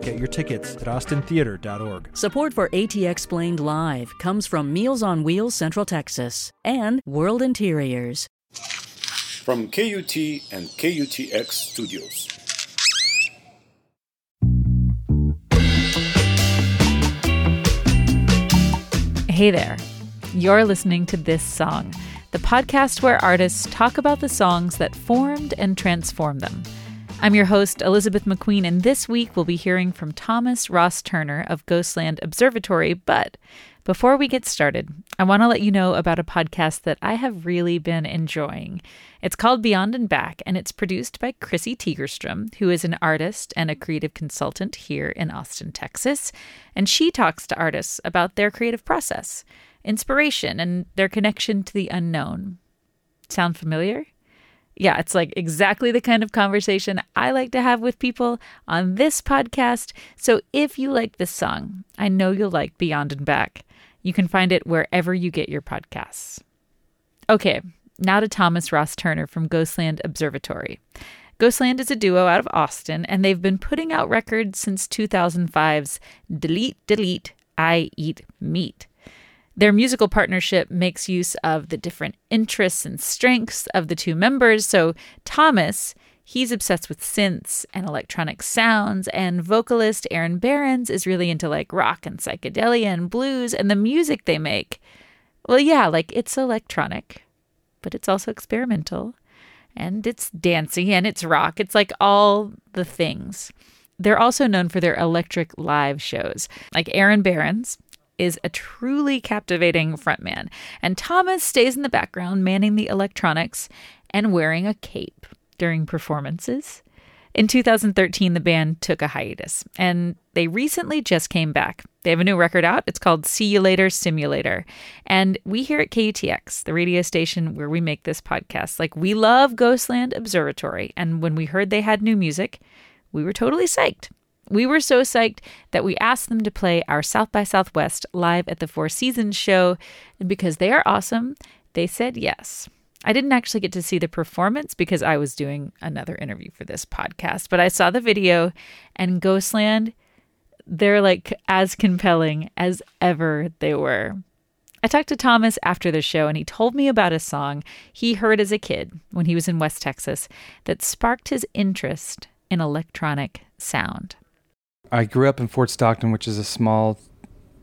Get your tickets at austintheater.org. Support for ATXplained Live comes from Meals on Wheels Central Texas and World Interiors. From KUT and KUTX Studios. Hey there. You're listening to This Song, the podcast where artists talk about the songs that formed and transformed them. I'm your host, Elizabeth McQueen, and this week we'll be hearing from Thomas Ross Turner of Ghostland Observatory. But before we get started, I want to let you know about a podcast that I have really been enjoying. It's called Beyond and Back, and it's produced by Chrissy Tegerstrom, who is an artist and a creative consultant here in Austin, Texas. And she talks to artists about their creative process, inspiration, and their connection to the unknown. Sound familiar? Yeah, it's like exactly the kind of conversation I like to have with people on this podcast. So if you like this song, I know you'll like Beyond and Back. You can find it wherever you get your podcasts. Okay, now to Thomas Ross Turner from Ghostland Observatory. Ghostland is a duo out of Austin, and they've been putting out records since 2005's Delete, Delete, I Eat Meat. Their musical partnership makes use of the different interests and strengths of the two members. So, Thomas, he's obsessed with synths and electronic sounds, and vocalist Aaron Behrens is really into like rock and psychedelia and blues and the music they make. Well, yeah, like it's electronic, but it's also experimental and it's dancey and it's rock. It's like all the things. They're also known for their electric live shows. Like Aaron Behrens, is a truly captivating frontman, and Thomas stays in the background manning the electronics and wearing a cape during performances. In 2013, the band took a hiatus, and they recently just came back. They have a new record out. It's called See You Later Simulator. And we here at KUTX, the radio station where we make this podcast, like we love Ghostland Observatory. And when we heard they had new music, we were totally psyched. We were so psyched that we asked them to play our South by Southwest live at the Four Seasons show. And because they are awesome, they said yes. I didn't actually get to see the performance because I was doing another interview for this podcast, but I saw the video and Ghostland, they're like as compelling as ever they were. I talked to Thomas after the show and he told me about a song he heard as a kid when he was in West Texas that sparked his interest in electronic sound. I grew up in Fort Stockton, which is a small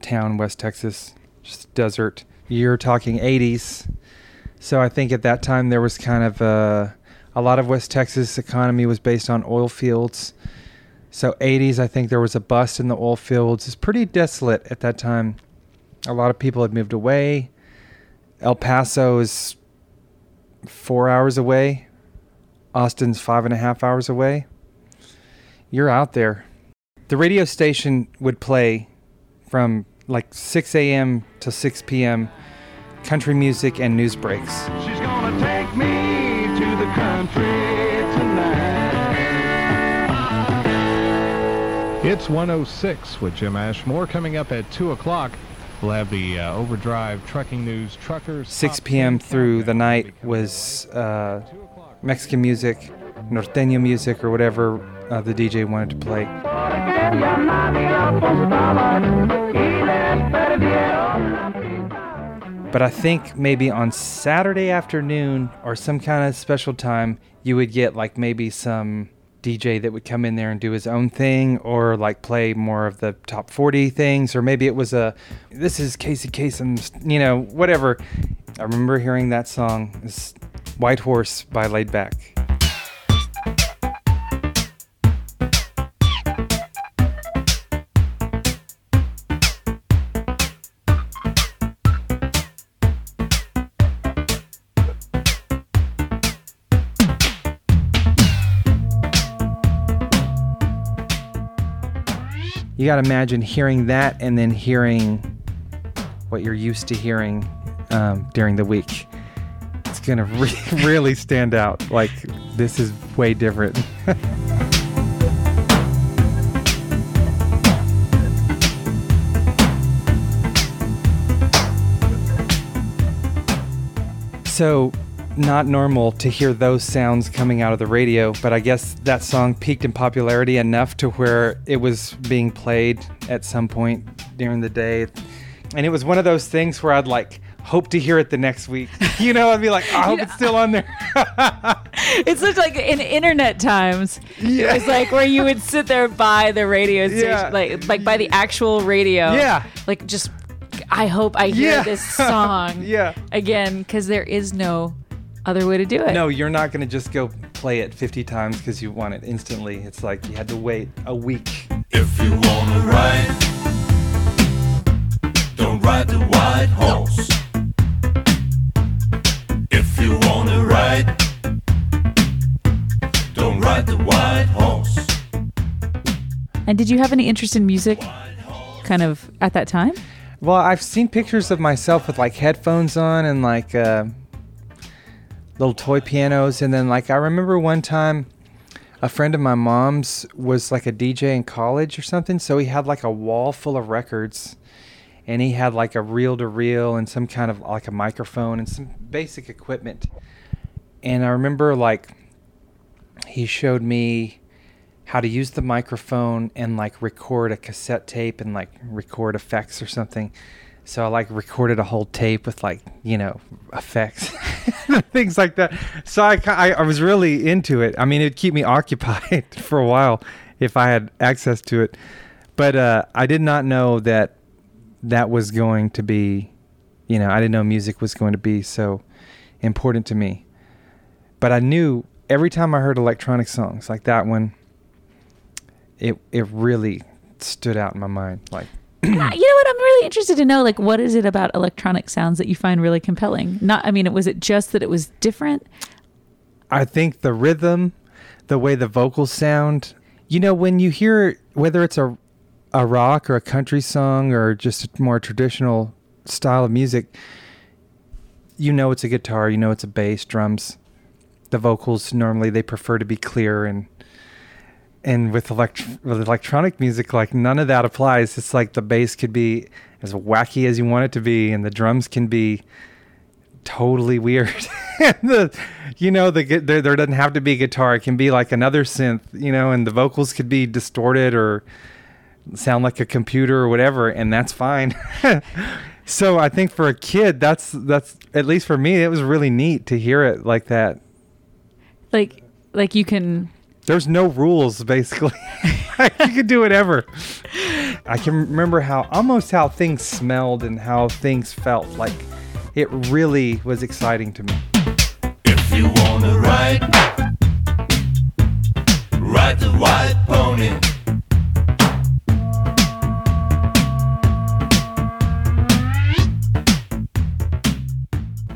town, West Texas, just desert. You're talking 80s. So I think at that time there was kind of a, a lot of West Texas economy was based on oil fields. So 80s, I think there was a bust in the oil fields. It's pretty desolate at that time. A lot of people had moved away. El Paso is four hours away. Austin's five and a half hours away. You're out there the radio station would play from like 6 a.m. to 6 p.m. country music and news breaks. She's gonna take me to the country tonight. It's 106 with Jim Ashmore coming up at 2 o'clock. We'll have the uh, Overdrive Trucking News Truckers. 6 p.m. through the night was uh, Mexican music, norteño music, or whatever uh, the DJ wanted to play. But I think maybe on Saturday afternoon or some kind of special time, you would get like maybe some DJ that would come in there and do his own thing or like play more of the top 40 things or maybe it was a this is Casey Kasem's, you know, whatever. I remember hearing that song, White Horse by Laid Back. Got to imagine hearing that and then hearing what you're used to hearing um, during the week. It's gonna re- really stand out. Like this is way different. so not normal to hear those sounds coming out of the radio, but I guess that song peaked in popularity enough to where it was being played at some point during the day. And it was one of those things where I'd like hope to hear it the next week. You know, I'd be like, I hope it's still on there. It's such like in internet times. It was like where you would sit there by the radio station, Yeah. like like by the actual radio. Yeah. Like just, I hope I hear Yeah. this song. Yeah. Again, because there is no other way to do it. No, you're not going to just go play it 50 times because you want it instantly. It's like you had to wait a week. If you wanna ride, don't ride the white horse. If you wanna ride, don't ride the white horse. And did you have any interest in music, kind of at that time? Well, I've seen pictures of myself with like headphones on and like uh, little toy pianos. And then, like, I remember one time a friend of my mom's was like a DJ in college or something. So he had like a wall full of records and he had like a reel to reel and some kind of like a microphone and some basic equipment. And I remember like he showed me how to use the microphone and like record a cassette tape and like record effects or something. So I like recorded a whole tape with like you know effects, things like that. So I, I I was really into it. I mean, it'd keep me occupied for a while if I had access to it. But uh, I did not know that that was going to be, you know, I didn't know music was going to be so important to me. But I knew every time I heard electronic songs like that one, it it really stood out in my mind. Like you know what? I'm really interested to know, like, what is it about electronic sounds that you find really compelling? Not, I mean, was it just that it was different? I think the rhythm, the way the vocals sound, you know, when you hear whether it's a a rock or a country song or just a more traditional style of music, you know it's a guitar, you know it's a bass, drums. The vocals normally they prefer to be clear and and with elect- with electronic music like none of that applies. It's like the bass could be as wacky as you want it to be and the drums can be totally weird. the, you know, the there there doesn't have to be guitar. It can be like another synth, you know, and the vocals could be distorted or sound like a computer or whatever, and that's fine. so I think for a kid, that's that's at least for me, it was really neat to hear it like that. Like, like you can There's no rules basically. you could do whatever. I can remember how almost how things smelled and how things felt. Like it really was exciting to me. If you wanna ride, ride the white pony.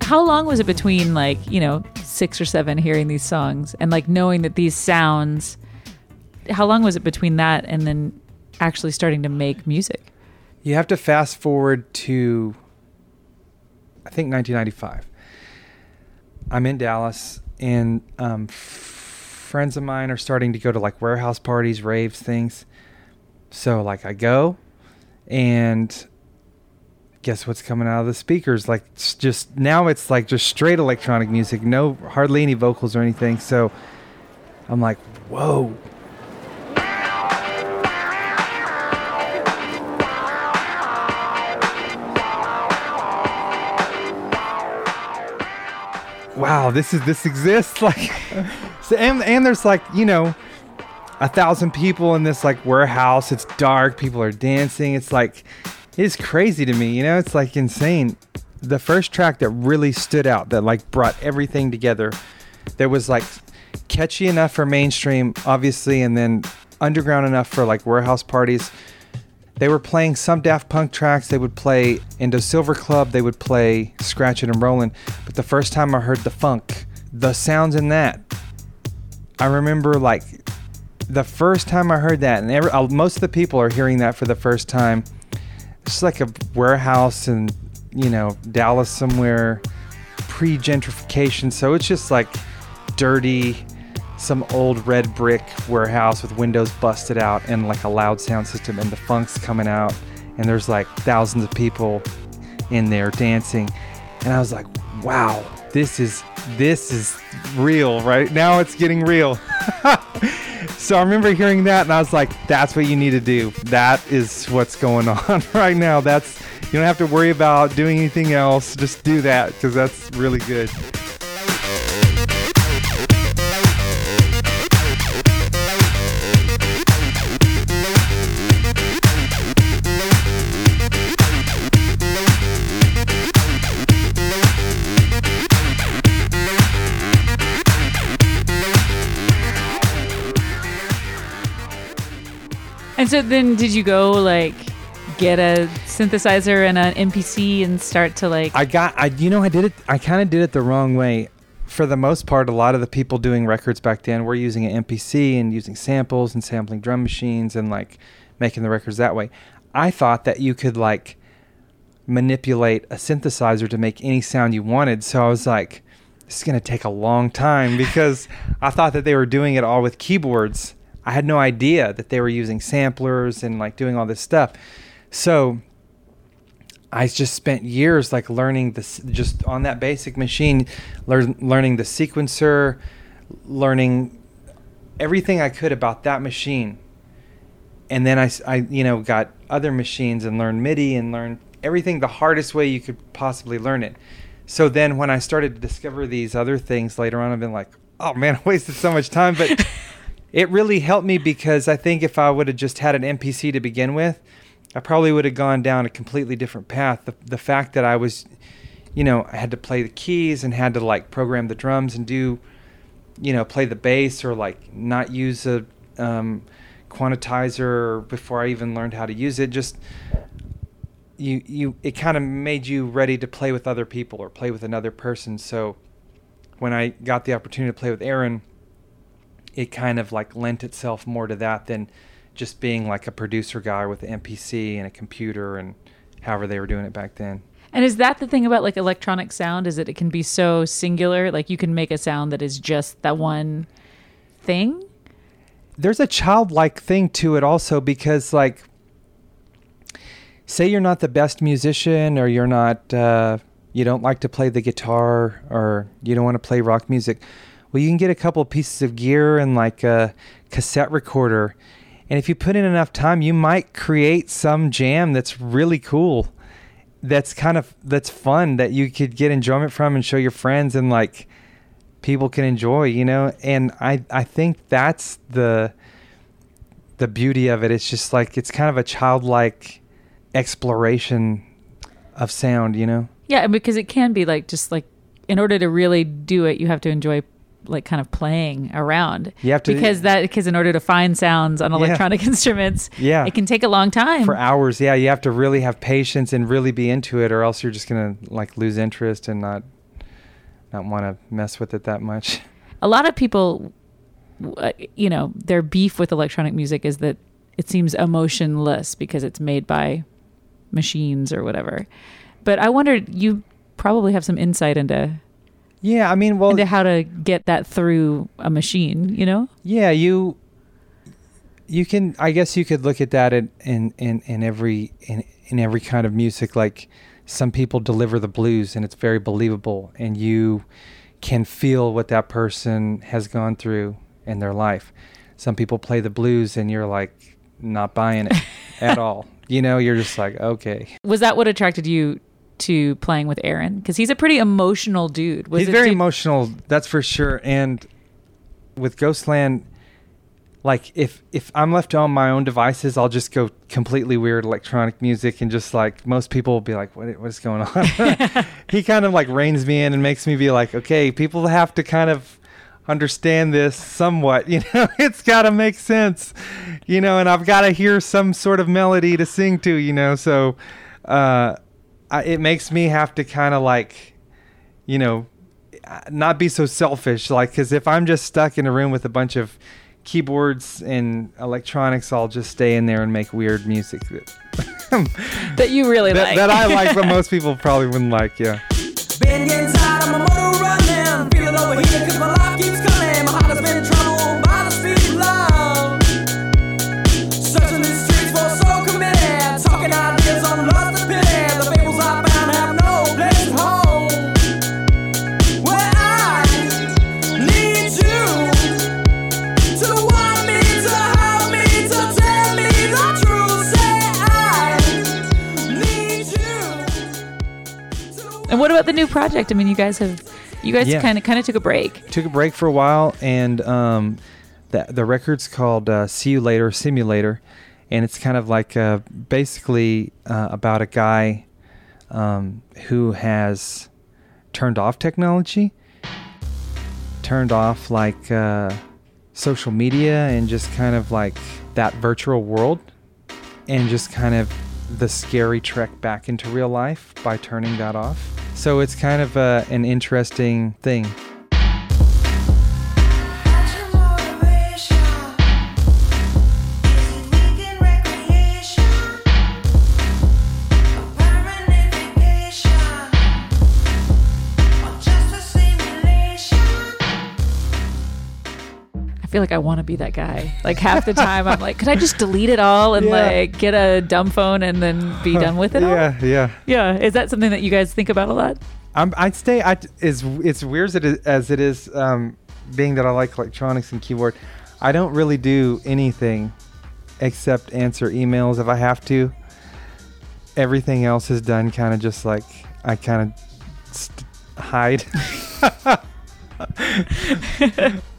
how long was it between like you know six or seven hearing these songs and like knowing that these sounds how long was it between that and then actually starting to make music You have to fast forward to, I think 1995. I'm in Dallas, and um, friends of mine are starting to go to like warehouse parties, raves, things. So like I go, and guess what's coming out of the speakers? Like just now it's like just straight electronic music, no hardly any vocals or anything. So I'm like, whoa. wow, this is this exists like so, and and there's like, you know, a thousand people in this like warehouse. It's dark, people are dancing. It's like it's crazy to me, you know? It's like insane. The first track that really stood out that like brought everything together that was like catchy enough for mainstream, obviously, and then underground enough for like warehouse parties. They were playing some Daft Punk tracks. They would play Indo Silver Club. They would play Scratching and Rolling. But the first time I heard Da Funk, the sounds in that, I remember like the first time I heard that, and every, uh, most of the people are hearing that for the first time. It's like a warehouse in, you know, Dallas somewhere, pre gentrification, so it's just like dirty, some old red brick warehouse with windows busted out and like a loud sound system, and Da Funk's coming out, and there's like thousands of people in there dancing, and I was like, wow, this is this is real right now. It's getting real. so I remember hearing that, and I was like, that's what you need to do. That is what's going on right now. That's you don't have to worry about doing anything else. Just do that because that's really good. And so then did you go like get a synthesizer and an MPC and start to like I got I you know I did it I kind of did it the wrong way. For the most part, a lot of the people doing records back then were using an MPC and using samples and sampling drum machines and like making the records that way. I thought that you could like manipulate a synthesizer to make any sound you wanted. So I was like, this is going to take a long time because I thought that they were doing it all with keyboards. I had no idea that they were using samplers and like doing all this stuff. So I just spent years like learning this just on that basic machine, learn, learning the sequencer, learning everything I could about that machine. And then I, I, you know, got other machines and learned MIDI and learned everything the hardest way you could possibly learn it. So then when I started to discover these other things later on, I've been like, oh man, I wasted so much time. But it really helped me because I think if I would have just had an MPC to begin with, I probably would have gone down a completely different path. The, the fact that I was, you know, I had to play the keys and had to like program the drums and do, you know, play the bass or like not use a um, quantizer before I even learned how to use it. Just you, you, it kind of made you ready to play with other people or play with another person. So when I got the opportunity to play with Aaron, it kind of like lent itself more to that than just being like a producer guy with an MPC and a computer and however they were doing it back then. And is that the thing about like electronic sound is that it can be so singular like you can make a sound that is just that one thing? There's a childlike thing to it also because like say you're not the best musician or you're not uh, you don't like to play the guitar or you don't want to play rock music well you can get a couple of pieces of gear and like a cassette recorder. And if you put in enough time you might create some jam that's really cool that's kind of that's fun that you could get enjoyment from and show your friends and like people can enjoy you know? And i i think that's the the beauty of it. It's just like it's kind of a childlike exploration of sound you know? Yeah, because it can be like just like in order to really do it, you have to enjoy like kind of playing around. You have to- because that because in order to find sounds on Yeah. electronic instruments, Yeah. it can take a long time. for hours yeah you have to really have patience and really be into it or else you're just gonna like lose interest and not not want to mess with it that much a lot of people, uh, you know, their beef with electronic music is that it seems emotionless because it's made by machines or whatever. But I wondered, you probably have some insight into yeah i mean well into how to get that through a machine. You know? yeah you you can i guess you could look at that in in in, in every in, in every kind of music like some people deliver the blues and it's very believable and you can feel what that person has gone through in their life some people play the blues and you're like not buying it at all you know you're just like okay Was that what attracted you to playing with Aaron? Because he's a pretty emotional dude. Was he's very emotional that's for sure and with ghostland like if if i'm left on my own devices i'll just go completely weird electronic music and just like most people will be like what what is going on he kind of like reins me in and makes me be like okay people have to kind of understand this somewhat you know it's got to make sense you know and i've got to hear some sort of melody to sing to you know so uh I, it makes me have to kind of like you know not be so selfish like because if i'm just stuck in a room with a bunch of keyboards and electronics i'll just stay in there and make weird music that, that you really that, like. that i like but most people probably wouldn't like yeah Been about the new project. I mean, you guys have, you guys Yeah. kind of kind of took a break. Took a break for a while, and um, the the record's called uh, "See You Later" Simulator, and it's kind of like uh, basically uh, about a guy um, who has turned off technology, turned off like uh, social media, and just kind of like that virtual world, and just kind of the scary trek back into real life by turning that off. So it's kind of uh, an interesting thing. Feel like I want to be that guy. Like half the time, I'm like, could I just delete it all and Yeah. like get a dumb phone and then be done with it all? Yeah, yeah. Yeah. Is that something that you guys think about a lot? I'm, I'd say I, is it's weird as it is, as it is um, being that I like electronics and keyboard. I don't really do anything except answer emails if I have to. Everything else is done kind of just like I kind of st- hide.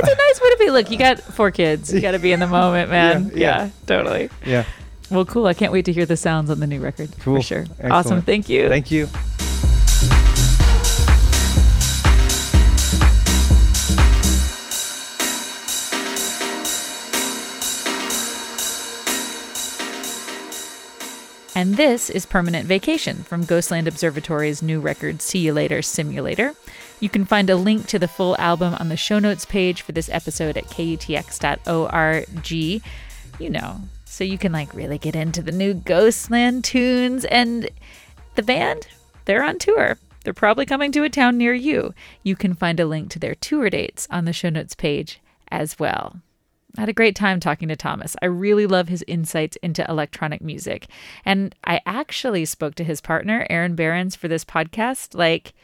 That's a nice way to be. Look, you got four kids. You got to be in the moment, man. Yeah, yeah. yeah, totally. yeah. Well, cool. I can't wait to hear the sounds on the new record. For Cool. sure. Excellent. Awesome. Thank you. Thank you. And this is Permanent Vacation from Ghostland Observatory's new record, See You Later Simulator. You can find a link to the full album on the show notes page for this episode at kutx.org. You know, so you can like really get into the new Ghostland tunes. And the band, they're on tour. They're probably coming to a town near you. You can find a link to their tour dates on the show notes page as well. I had a great time talking to Thomas. I really love his insights into electronic music. And I actually spoke to his partner, Aaron Behrens, for this podcast. Like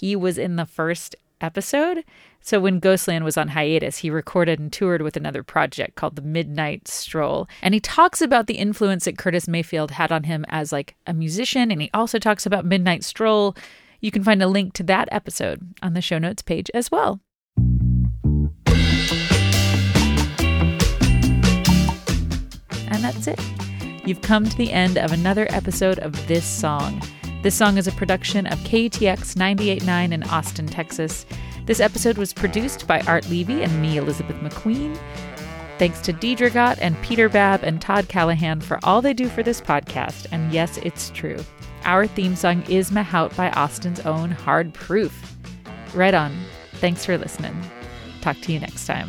he was in the first episode. So when Ghostland was on hiatus, he recorded and toured with another project called The Midnight Stroll. And he talks about the influence that Curtis Mayfield had on him as like a musician. And he also talks about Midnight Stroll. You can find a link to that episode on the show notes page as well. And that's it. You've come to the end of another episode of This Song. This song is a production of KUTX 989 in Austin, Texas. This episode was produced by Art Levy and me, Elizabeth McQueen. Thanks to Deidre Gott and Peter Babb and Todd Callahan for all they do for this podcast. And yes, it's true. Our theme song is Mahout by Austin's own Hard Proof. Right on. Thanks for listening. Talk to you next time.